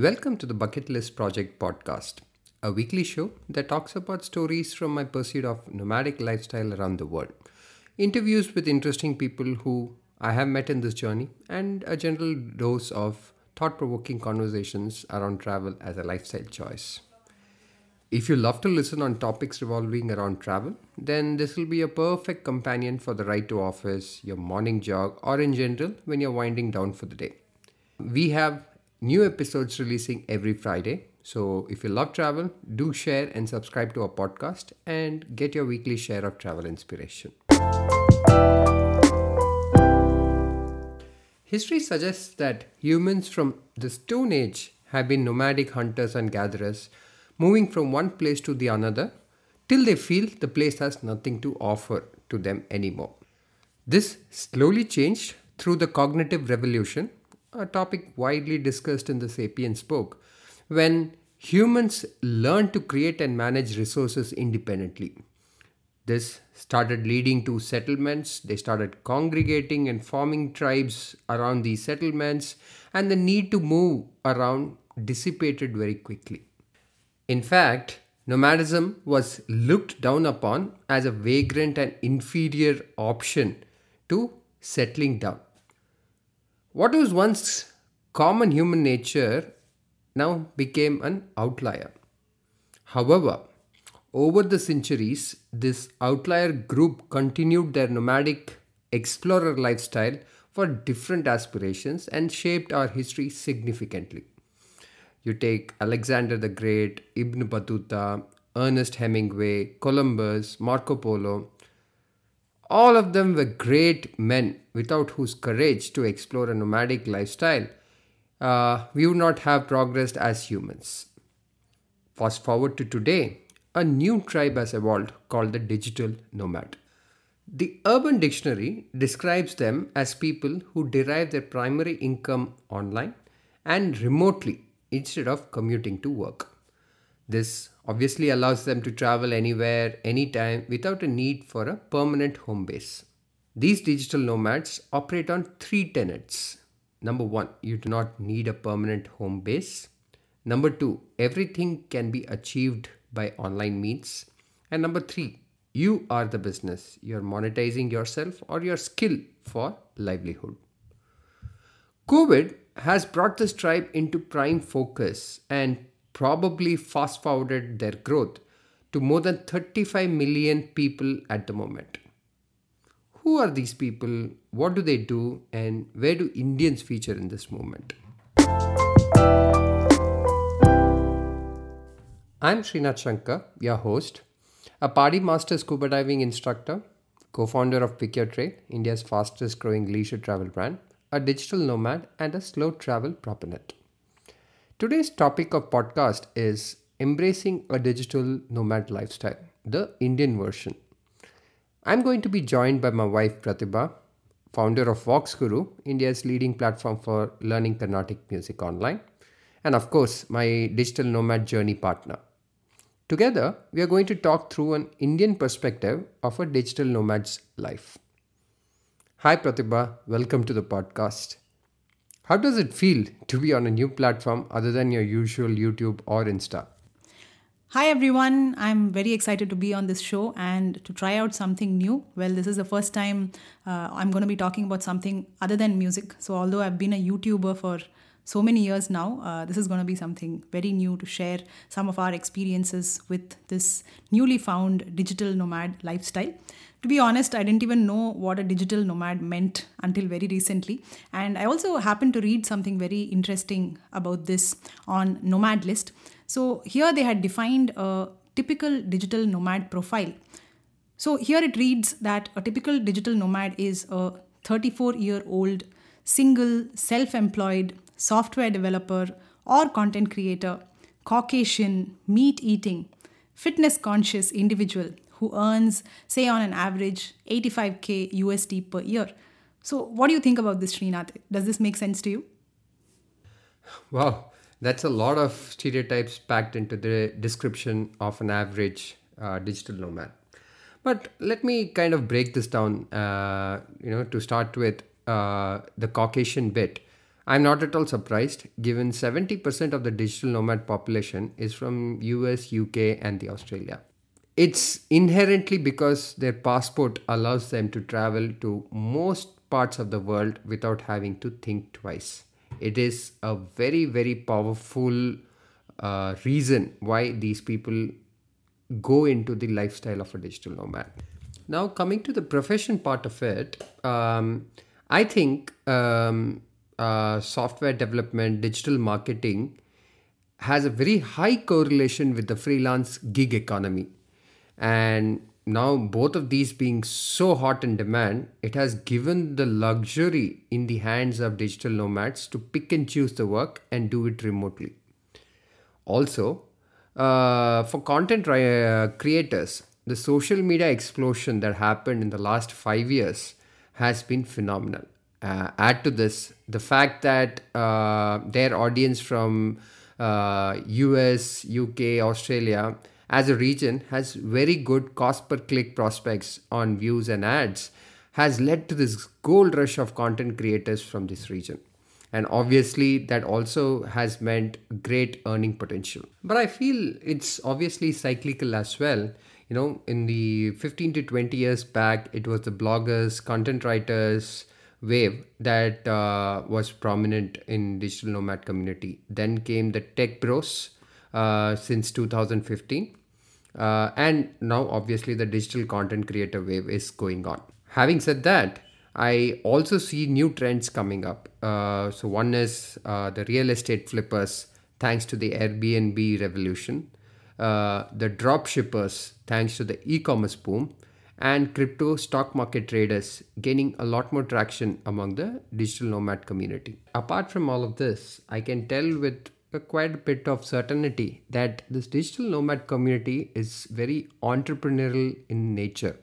Welcome to the Bucket List Project podcast, a weekly show that talks about stories from my pursuit of nomadic lifestyle around the world, interviews with interesting people who I have met in this journey, and a general dose of thought provoking conversations around travel as a lifestyle choice. If you love to listen on topics revolving around travel, then this will be a perfect companion for the ride to office, your morning jog, or in general when you're winding down for the day. We have new episodes releasing every Friday. So if you love travel, do share and subscribe to our podcast and get your weekly share of travel inspiration. History suggests that humans from the Stone Age have been nomadic hunters and gatherers, moving from one place to the another till they feel the place has nothing to offer to them anymore. This slowly changed through the cognitive revolution, a topic widely discussed in the Sapiens book, when humans learned to create and manage resources independently. This started leading to settlements. They started congregating and forming tribes around these settlements, and the need to move around dissipated very quickly. In fact, nomadism was looked down upon as a vagrant and inferior option to settling down. What was once common human nature now became an outlier. However, over the centuries, this outlier group continued their nomadic explorer lifestyle for different aspirations and shaped our history significantly. You take Alexander the Great, Ibn Battuta, Ernest Hemingway, Columbus, Marco Polo. All of them were great men without whose courage to explore a nomadic lifestyle uh, we would not have progressed as humans. Fast forward to today, a new tribe has evolved called the digital nomad. The Urban Dictionary describes them as people who derive their primary income online and remotely instead of commuting to work. This obviously allows them to travel anywhere, anytime without a need for a permanent home base. These digital nomads operate on three tenets. Number one, you do not need a permanent home base. Number two, everything can be achieved by online means. And number three, you are the business. You're monetizing yourself or your skill for livelihood. COVID has brought this tribe into prime focus and probably fast forwarded their growth to more than 35 million people at the moment. Who are these people? What do they do? And where do Indians feature in this movement? I'm Srinath Shankar, your host, a PADI Master scuba diving instructor, co founder of Pick Your India's fastest growing leisure travel brand, a digital nomad, and a slow travel proponent. Today's topic of podcast is embracing a digital nomad lifestyle, the Indian version. I'm going to be joined by my wife Pratibha, founder of VoxGuru, India's leading platform for learning Carnatic music online, and of course, my digital nomad journey partner. Together, we are going to talk through an Indian perspective of a digital nomad's life. Hi, Pratibha. Welcome to the podcast. How does it feel to be on a new platform other than your usual YouTube or Insta? Hi everyone, I'm very excited to be on this show and to try out something new. Well, this is the first time uh, I'm going to be talking about something other than music. So, although I've been a YouTuber for so many years now. Uh, this is going to be something very new to share some of our experiences with this newly found digital nomad lifestyle. To be honest, I didn't even know what a digital nomad meant until very recently. And I also happened to read something very interesting about this on Nomad List. So here they had defined a typical digital nomad profile. So here it reads that a typical digital nomad is a 34 year old, single, self employed, software developer, or content creator, Caucasian, meat eating, fitness conscious individual who earns, say, on an average 85k USD per year. So, what do you think about this, Srinath? Does this make sense to you? Wow, that's a lot of stereotypes packed into the description of an average uh, digital nomad. But let me kind of break this down. Uh, you know, to start with uh, the Caucasian bit. I'm not at all surprised given 70% of the digital nomad population is from US, UK and the Australia. It's inherently because their passport allows them to travel to most parts of the world without having to think twice. It is a very, very powerful uh, reason why these people go into the lifestyle of a digital nomad. Now, coming to the profession part of it, um, I think um, uh, software development, digital marketing has a very high correlation with the freelance gig economy. And now, both of these being so hot in demand, it has given the luxury in the hands of digital nomads to pick and choose the work and do it remotely. Also, uh, for content uh, creators, the social media explosion that happened in the last five years has been phenomenal. Uh, add to this the fact that uh, their audience from US, uh, UK, Australia, as a region, has very good cost per click prospects on views and ads, has led to this gold rush of content creators from this region. And obviously that also has meant great earning potential. But i feel it's obviously cyclical as well. You know in the 15 to 20 years back it was the bloggers content writers wave that uh, was prominent in digital nomad community. Then came the tech bros uh, since 2015 uh, and now obviously the digital content creator wave is going on having said that I also see new trends coming up. Uh, so, one is uh, the real estate flippers, thanks to the Airbnb revolution, uh, the drop shippers, thanks to the e commerce boom, and crypto stock market traders gaining a lot more traction among the digital nomad community. Apart from all of this, I can tell with a quite a bit of certainty that this digital nomad community is very entrepreneurial in nature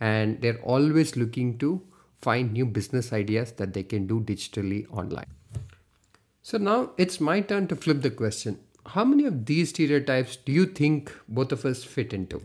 and they're always looking to find new business ideas that they can do digitally online. So now it's my turn to flip the question. How many of these stereotypes do you think both of us fit into?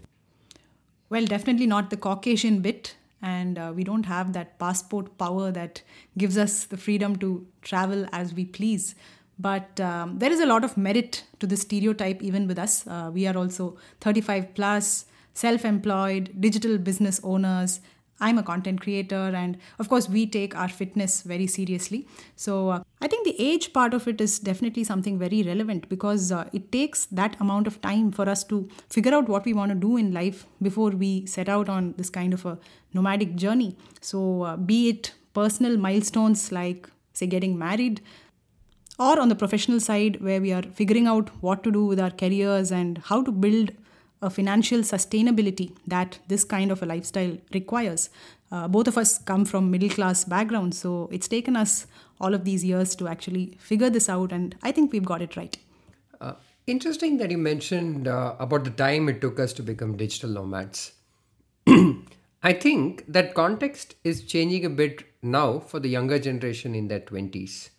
Well, definitely not the Caucasian bit. And uh, we don't have that passport power that gives us the freedom to travel as we please. But um, there is a lot of merit to this stereotype, even with us. Uh, we are also 35 plus, self employed, digital business owners, I'm a content creator, and of course, we take our fitness very seriously. So, uh, I think the age part of it is definitely something very relevant because uh, it takes that amount of time for us to figure out what we want to do in life before we set out on this kind of a nomadic journey. So, uh, be it personal milestones like, say, getting married, or on the professional side where we are figuring out what to do with our careers and how to build a financial sustainability that this kind of a lifestyle requires. Uh, both of us come from middle class backgrounds, so it's taken us all of these years to actually figure this out, and I think we've got it right. Uh, interesting that you mentioned uh, about the time it took us to become digital nomads. I think that context is changing a bit now for the younger generation in their 20s.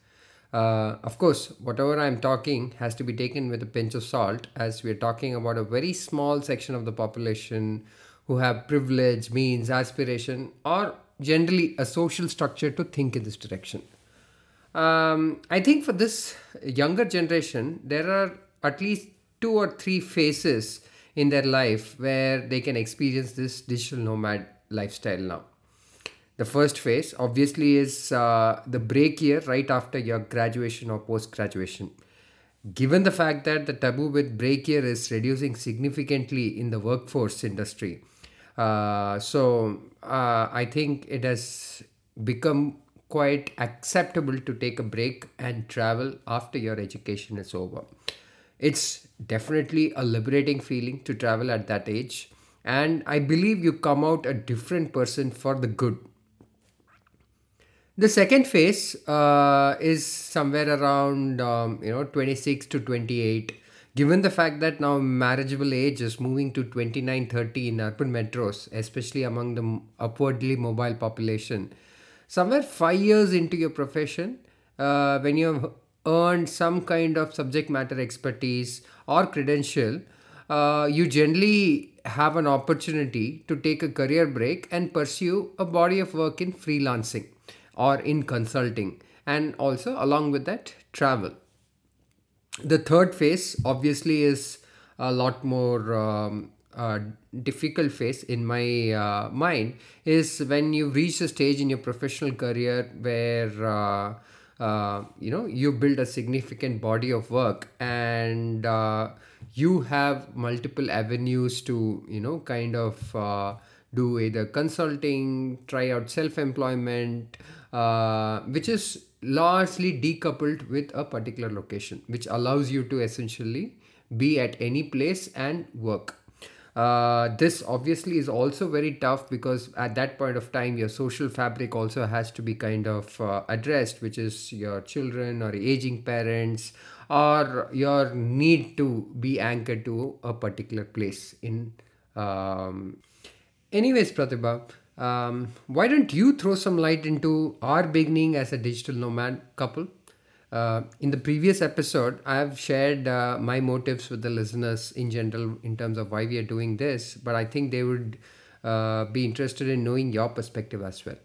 Uh, of course, whatever I'm talking has to be taken with a pinch of salt, as we're talking about a very small section of the population who have privilege, means, aspiration, or generally a social structure to think in this direction. Um, I think for this younger generation, there are at least two or three phases in their life where they can experience this digital nomad lifestyle now. The first phase, obviously, is uh, the break year right after your graduation or post graduation. Given the fact that the taboo with break year is reducing significantly in the workforce industry, uh, so uh, I think it has become quite acceptable to take a break and travel after your education is over. It's definitely a liberating feeling to travel at that age, and I believe you come out a different person for the good the second phase uh, is somewhere around um, you know 26 to 28. Given the fact that now marriageable age is moving to 29 30 in urban metros, especially among the upwardly mobile population, somewhere five years into your profession, uh, when you have earned some kind of subject matter expertise or credential, uh, you generally have an opportunity to take a career break and pursue a body of work in freelancing or in consulting. And also along with that travel. The third phase obviously is a lot more um, uh, difficult phase in my uh, mind is when you reach a stage in your professional career where uh, uh, you know you build a significant body of work and uh, you have multiple avenues to you know kind of uh, do either consulting try out self-employment uh, which is largely decoupled with a particular location which allows you to essentially be at any place and work. Uh, this obviously is also very tough because at that point of time your social fabric also has to be kind of uh, addressed which is your children or aging parents or your need to be anchored to a particular place in um, anyways pratibha um, why don't you throw some light into our beginning as a digital nomad couple uh, in the previous episode, I have shared uh, my motives with the listeners in general in terms of why we are doing this, but I think they would uh, be interested in knowing your perspective as well.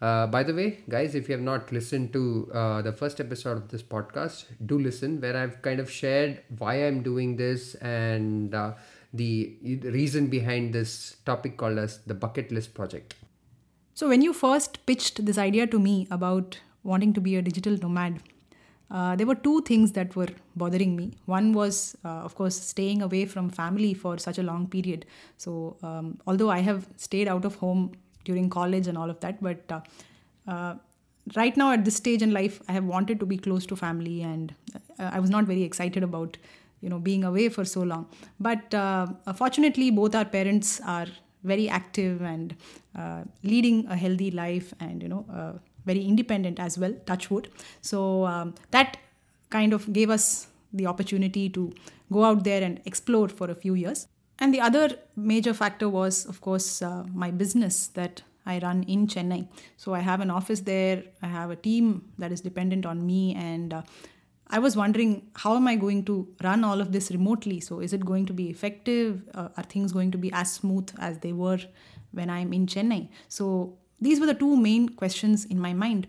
Uh, by the way, guys, if you have not listened to uh, the first episode of this podcast, do listen, where I've kind of shared why I'm doing this and uh, the reason behind this topic called as the bucket list project. So, when you first pitched this idea to me about wanting to be a digital nomad, uh, there were two things that were bothering me. One was, uh, of course, staying away from family for such a long period. So, um, although I have stayed out of home during college and all of that, but uh, uh right now at this stage in life, I have wanted to be close to family, and uh, I was not very excited about, you know, being away for so long. But uh, fortunately, both our parents are very active and leading a healthy life, and you know very independent as well, touchwood. So um, that kind of gave us the opportunity to go out there and explore for a few years. And the other major factor was, of course, uh, my business that I run in Chennai. So I have an office there, I have a team that is dependent on me, and uh, I was wondering how am I going to run all of this remotely? So is it going to be effective? Uh, are things going to be as smooth as they were when I'm in Chennai? So these were the two main questions in my mind.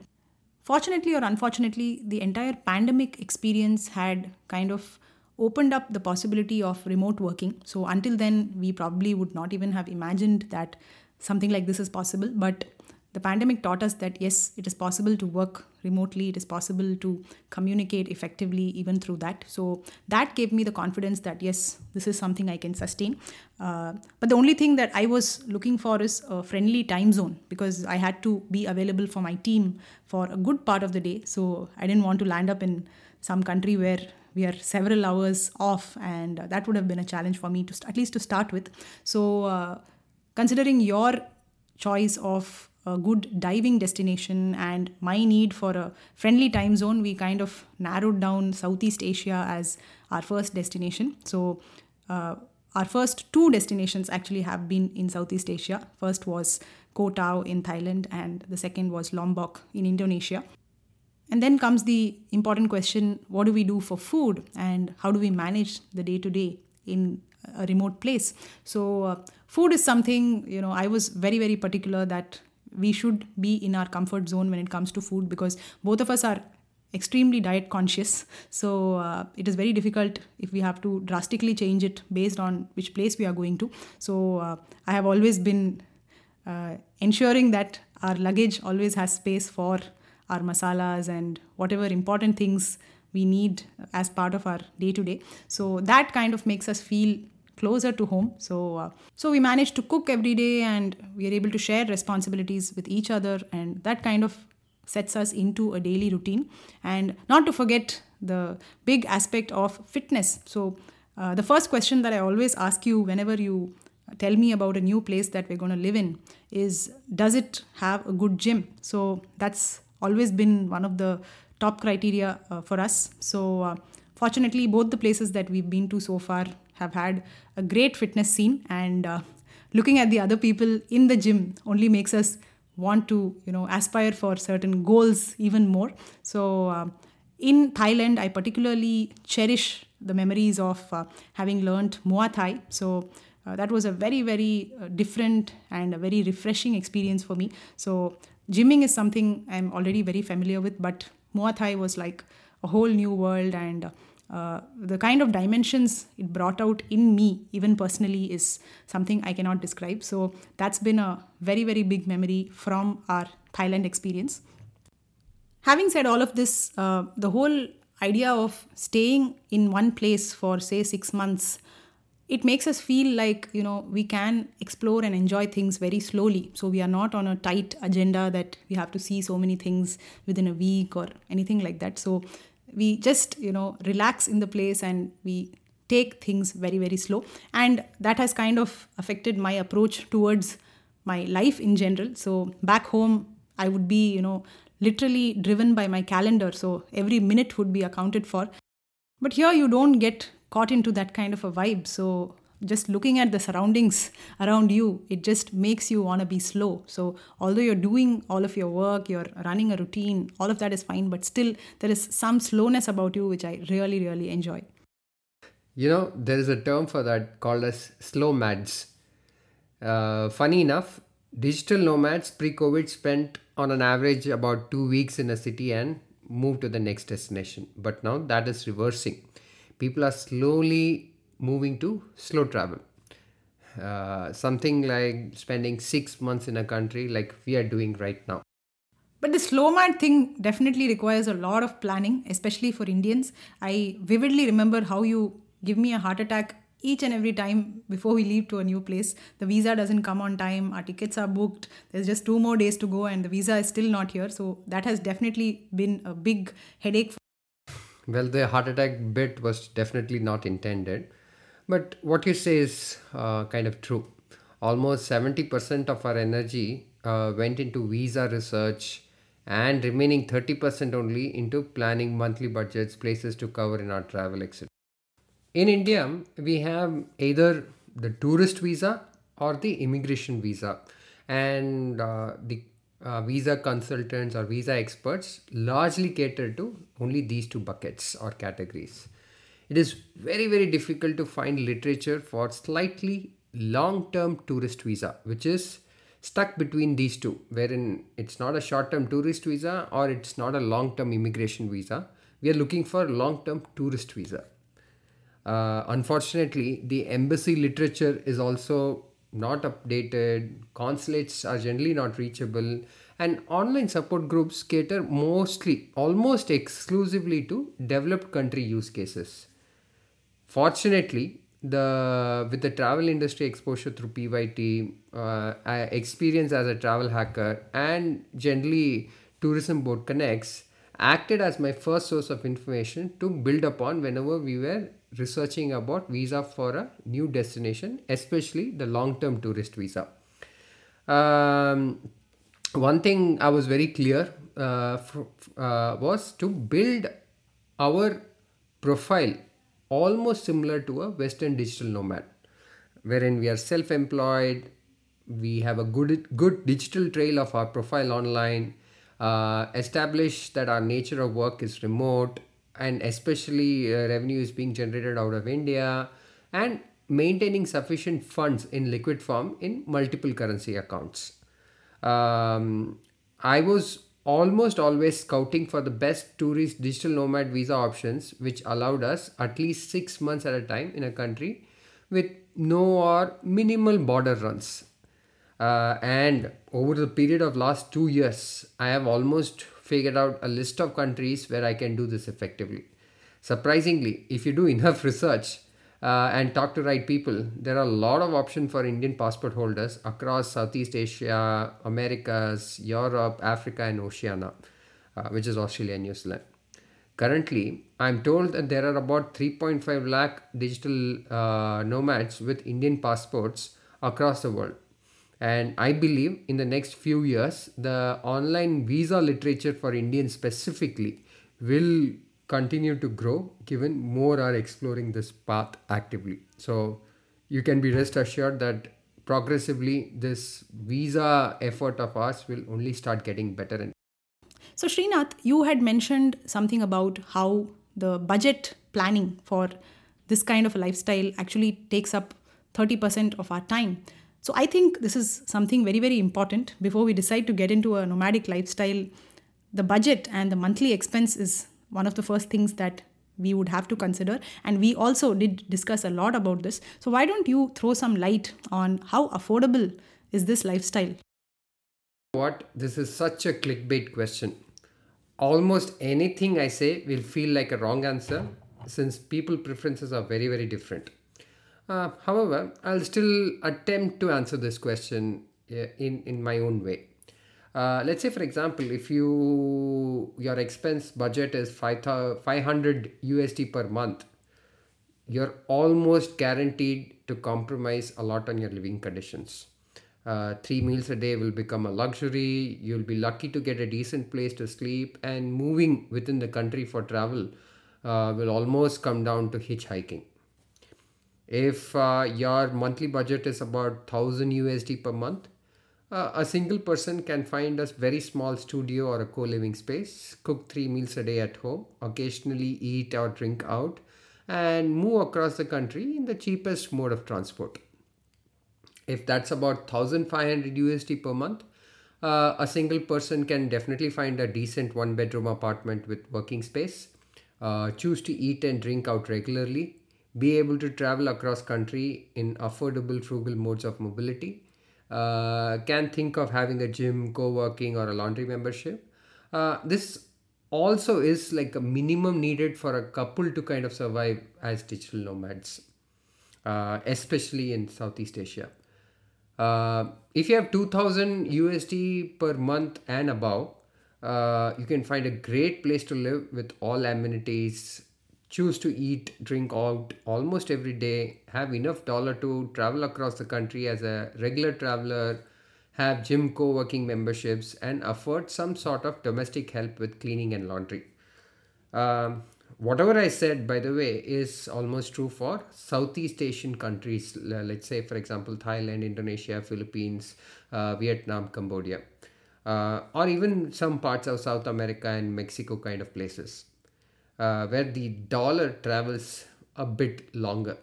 Fortunately or unfortunately, the entire pandemic experience had kind of opened up the possibility of remote working. So until then, we probably would not even have imagined that something like this is possible. But the pandemic taught us that yes, it is possible to work remotely, it is possible to communicate effectively even through that. So that gave me the confidence that yes, this is something I can sustain. Uh, but the only thing that I was looking for is a friendly time zone because I had to be available for my team for a good part of the day. So I didn't want to land up in some country where we are several hours off, and uh, that would have been a challenge for me to st- at least to start with. So, uh, considering your choice of a good diving destination and my need for a friendly time zone, we kind of narrowed down Southeast Asia as our first destination. So, uh, our first two destinations actually have been in Southeast Asia. First was Koh Tao in Thailand, and the second was Lombok in Indonesia. And then comes the important question what do we do for food, and how do we manage the day to day in a remote place? So, uh, food is something, you know, I was very, very particular that we should be in our comfort zone when it comes to food because both of us are extremely diet conscious. So uh, it is very difficult if we have to drastically change it based on which place we are going to. So uh, i have always been uh, ensuring that our luggage always has space for our masalas and whatever important things we need as part of our day to day. So that kind of makes us feel closer to home. So, uh, so we managed to cook every day, and we are able to share responsibilities with each other, and that kind of sets us into a daily routine. And not to forget the big aspect of fitness. So, uh, the first question that I always ask you whenever you tell me about a new place that we're going to live in is does it have a good gym so that's always been one of the top criteria uh, for us so uh, fortunately both the places that we've been to so far have had a great fitness scene and uh, looking at the other people in the gym only makes us want to you know aspire for certain goals even more. So uh, in thailand i particularly cherish the memories of uh, having learned muay thai. So uh, that was a very very uh, different and a very refreshing experience for me. So gymming is something i'm already very familiar with but Muay Thai was like a whole new world, and uh, the kind of dimensions it brought out in me, even personally, is something I cannot describe. So that's been a very, very big memory from our Thailand experience. Having said all of this, uh, the whole idea of staying in one place for, say, six months it makes us feel like you know we can explore and enjoy things very slowly so we are not on a tight agenda that we have to see so many things within a week or anything like that so we just you know relax in the place and we take things very very slow. And that has kind of affected my approach towards my life in general. So back home i would be you know literally driven by my calendar. So every minute would be accounted for. But here you don't get caught into that kind of a vibe. So just looking at the surroundings around you it just makes you want to be slow. So although you're doing all of your work you're running a routine all of that is fine but still there is some slowness about you which i really really enjoy. You know there is a term for that called as slow mads. Uh, funny enough digital nomads pre-covid spent on an average about two weeks in a city and moved to the next destination. But now that is reversing. People are slowly moving to slow travel. Uh, something like spending six months in a country like we are doing right now. But the slow mad thing definitely requires a lot of planning, especially for Indians. I vividly remember how you give me a heart attack each and every time before we leave to a new place. The visa doesn't come on time, our tickets are booked, there's just two more days to go, and the visa is still not here. So that has definitely been a big headache. Well, the heart attack bit was definitely not intended but what you say is uh, kind of true. Almost 70% of our energy uh, went into visa research and remaining 30% only into planning monthly budgets, places to cover in our travel, etc. In India, we have either the tourist visa or the immigration visa, and uh, the uh, visa consultants or visa experts largely cater to only these two buckets or categories it is very very difficult to find literature for slightly long term tourist visa which is stuck between these two wherein it's not a short term tourist visa or it's not a long term immigration visa. We are looking for long term tourist visa. Uh, unfortunately the embassy literature is also not updated. Consulates are generally not reachable. And online support groups cater mostly almost exclusively to developed country use cases fortunately the with the travel industry exposure through pyt uh, experience as a travel hacker and generally tourism board connects acted as my first source of information to build upon whenever we were researching about visa for a new destination especially the long term tourist visa. Um, one thing i was very clear uh, uh, was to build our profile almost similar to a Western digital nomad, wherein we are self employed, we have a good, good digital trail of our profile online, uh, establish that our nature of work is remote, and especially uh, revenue is being generated out of India, and maintaining sufficient funds in liquid form in multiple currency accounts. Um, I was almost always scouting for the best tourist digital nomad visa options, which allowed us at least six months at a time in a country with no or minimal border runs. Uh, and over the period of last two years, I have almost figured out a list of countries where I can do this effectively. Surprisingly, if you do enough research, uh, and talk to right people, there are a lot of options for Indian passport holders across Southeast Asia, Americas, Europe, Africa, and Oceania, uh, which is Australia and New Zealand. Currently, I'm told that there are about 3.5 lakh digital uh, nomads with Indian passports across the world. And I believe in the next few years, the online visa literature for Indians specifically will continue to grow given more are exploring this path actively. So you can be rest assured that progressively this visa effort of ours will only start getting better and so Srinath, you had mentioned something about how the budget planning for this kind of a lifestyle actually takes up 30% of our time. So I think this is something very, very important before we decide to get into a nomadic lifestyle the budget and the monthly expense is one of the first things that we would have to consider. And we also did discuss a lot about this. So, why don't you throw some light on how affordable is this lifestyle? What? This is such a clickbait question. Almost anything I say will feel like a wrong answer since people preferences are very, very different. Uh, however, I'll still attempt to answer this question uh, in, in my own way. Uh, let's say, for example, if you your expense budget is 500 USD per month, you're almost guaranteed to compromise a lot on your living conditions. Uh, three meals a day will become a luxury. You'll be lucky to get a decent place to sleep, and moving within the country for travel uh, will almost come down to hitchhiking. If uh, your monthly budget is about 1000 USD per month, uh, a single person can find a very small studio or a co living space, cook three meals a day at home, occasionally eat or drink out, and move across the country in the cheapest mode of transport. If that's about 1500 USD per month, uh, a single person can definitely find a decent one bedroom apartment with working space, uh, choose to eat and drink out regularly, be able to travel across country in affordable frugal modes of mobility uh, can think of having a gym, co working, or a laundry membership. Uh, this also is like a minimum needed for a couple to kind of survive as digital nomads, uh, especially in Southeast Asia. Uh, if you have 2000 USD per month and above, uh, you can find a great place to live with all amenities, choose to eat, drink out almost every day, have enough dollar to travel across the country as a regular traveler, have gym co working memberships, and afford some sort of domestic help with cleaning and laundry. Um, whatever I said, by the way, is almost true for Southeast Asian countries. Let's say, for example, Thailand, Indonesia, Philippines, uh, Vietnam, Cambodia, uh, or even some parts of South America and Mexico kind of places uh, where the dollar travels a bit longer.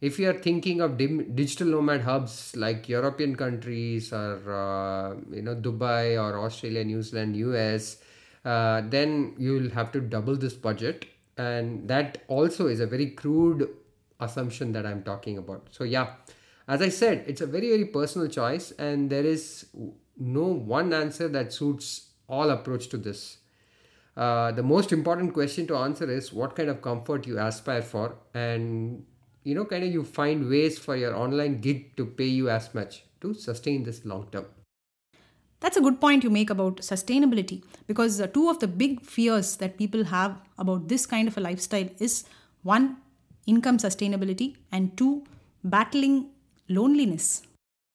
If you are thinking of dim- digital nomad hubs like European countries or uh, you know Dubai or Australia, New Zealand, US, uh, then you will have to double this budget, and that also is a very crude assumption that I'm talking about. So yeah, as I said, it's a very very personal choice, and there is no one answer that suits all approach to this uh, the most important question to answer is what kind of comfort you aspire for and you know kind of you find ways for your online gig to pay you as much to sustain this long term. That's a good point you make about sustainability because two of the big fears that people have about this kind of a lifestyle is one income sustainability and two battling loneliness.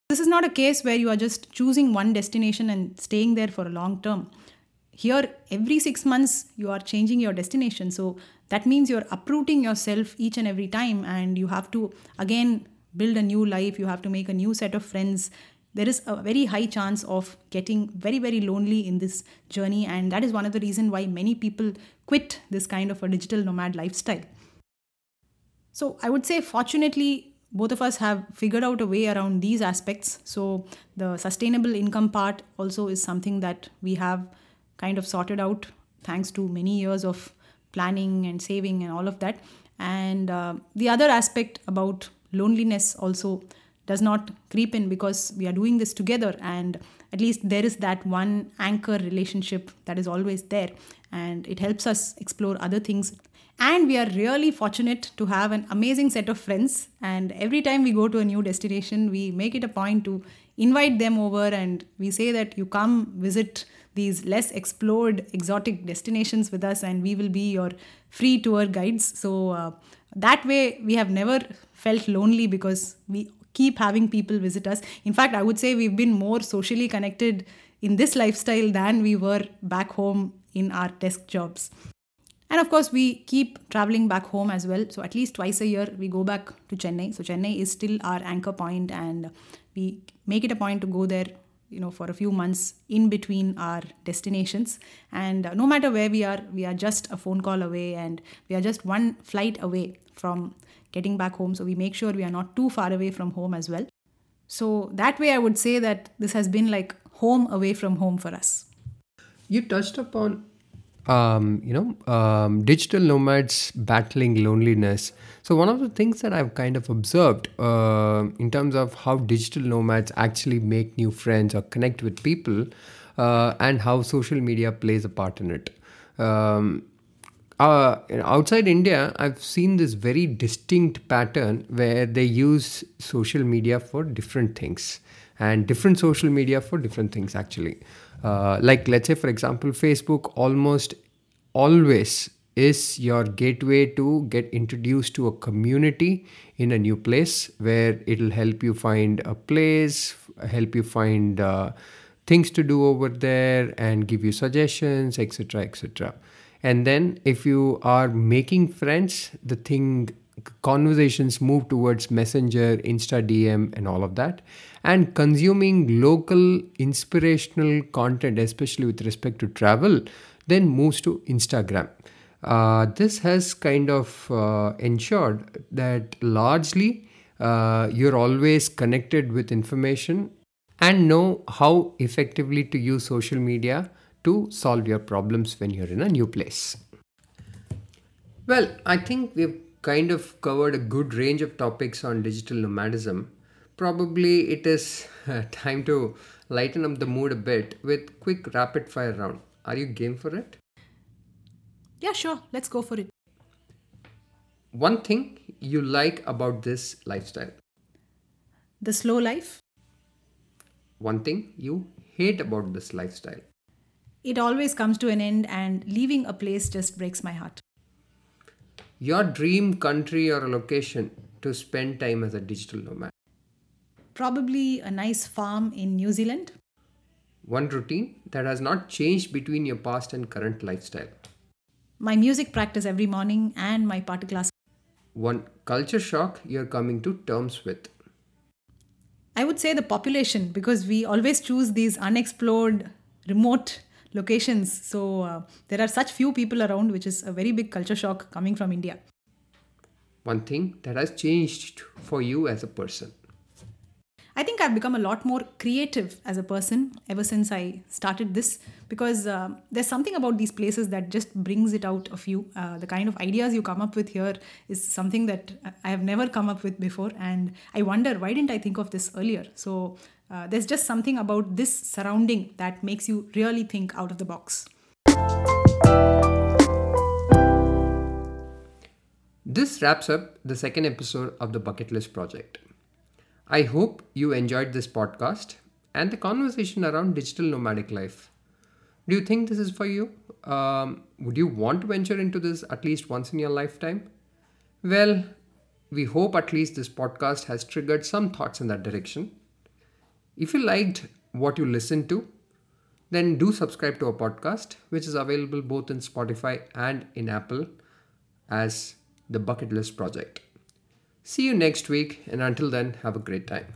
This is not a case where you are just choosing one destination and staying there for a long term here every 6 months you are changing your destination. So that means you're uprooting yourself each and every time and you have to again build a new life. You have to make a new set of friends. There is a very high chance of getting very very lonely in this journey and that is one of the reason why many people quit this kind of a digital nomad lifestyle. So i would say fortunately both of us have figured out a way around these aspects. So the sustainable income part also is something that we have kind of sorted out thanks to many years of planning and saving and all of that. And uh, the other aspect about loneliness also does not creep in because we are doing this together and at least there is that one anchor relationship that is always there and it helps us explore other things and we are really fortunate to have an amazing set of friends and every time we go to a new destination we make it a point to invite them over and we say that you come visit these less explored exotic destinations with us and we will be your free tour guides. So uh, that way we have never felt lonely because we keep having people visit us. In fact i would say we've been more socially connected in this lifestyle than we were back home in our desk jobs. And of course we keep traveling back home as well. So at least twice a year we go back to chennai. So chennai is still our anchor point and we make it a point to go there you know for a few months in between our destinations. And uh, no matter where we are we are just a phone call away and we are just one flight away from getting back home. So we make sure we are not too far away from home as well. So that way i would say that this has been like home away from home for us. You touched upon, um, you know, um, digital nomads battling loneliness. So one of the things that I've kind of observed uh, in terms of how digital nomads actually make new friends or connect with people, uh, and how social media plays a part in it. Um, uh, outside India, I've seen this very distinct pattern where they use social media for different things and different social media for different things actually. Uh, like, let's say, for example, Facebook almost always is your gateway to get introduced to a community in a new place where it'll help you find a place, help you find uh, things to do over there, and give you suggestions, etc. etc and then if you are making friends the thing conversations move towards messenger insta dm and all of that and consuming local inspirational content especially with respect to travel then moves to instagram uh, this has kind of uh, ensured that largely uh, you're always connected with information and know how effectively to use social media to solve your problems when you're in a new place. Well, I think we've kind of covered a good range of topics on digital nomadism. Probably it is time to lighten up the mood a bit with quick rapid fire round. Are you game for it? Yeah, sure. Let's go for it. One thing you like about this lifestyle? The slow life. One thing you hate about this lifestyle? it always comes to an end, and leaving a place just breaks my heart. Your dream country or a location to spend time as a digital nomad? Probably a nice farm in New Zealand. One routine that has not changed between your past and current lifestyle? My music practice every morning and my party class. One culture shock you're coming to terms with? I would say the population because we always choose these unexplored, remote locations. So uh, there are such few people around, which is a very big culture shock coming from India. One thing that has changed for you as a person. I think I've become a lot more creative as a person ever since I started this because uh, there's something about these places that just brings it out of you. Uh, the kind of ideas you come up with here is something that I have never come up with before, and I wonder why didn't I think of this earlier? So uh, there's just something about this surrounding that makes you really think out of the box. This wraps up the second episode of the Bucket List Project. I hope you enjoyed this podcast and the conversation around digital nomadic life. Do you think this is for you? Um, would you want to venture into this at least once in your lifetime? Well, we hope at least this podcast has triggered some thoughts in that direction. If you liked what you listened to, then do subscribe to our podcast, which is available both in Spotify and in Apple as the Bucket List Project. See you next week, and until then, have a great time.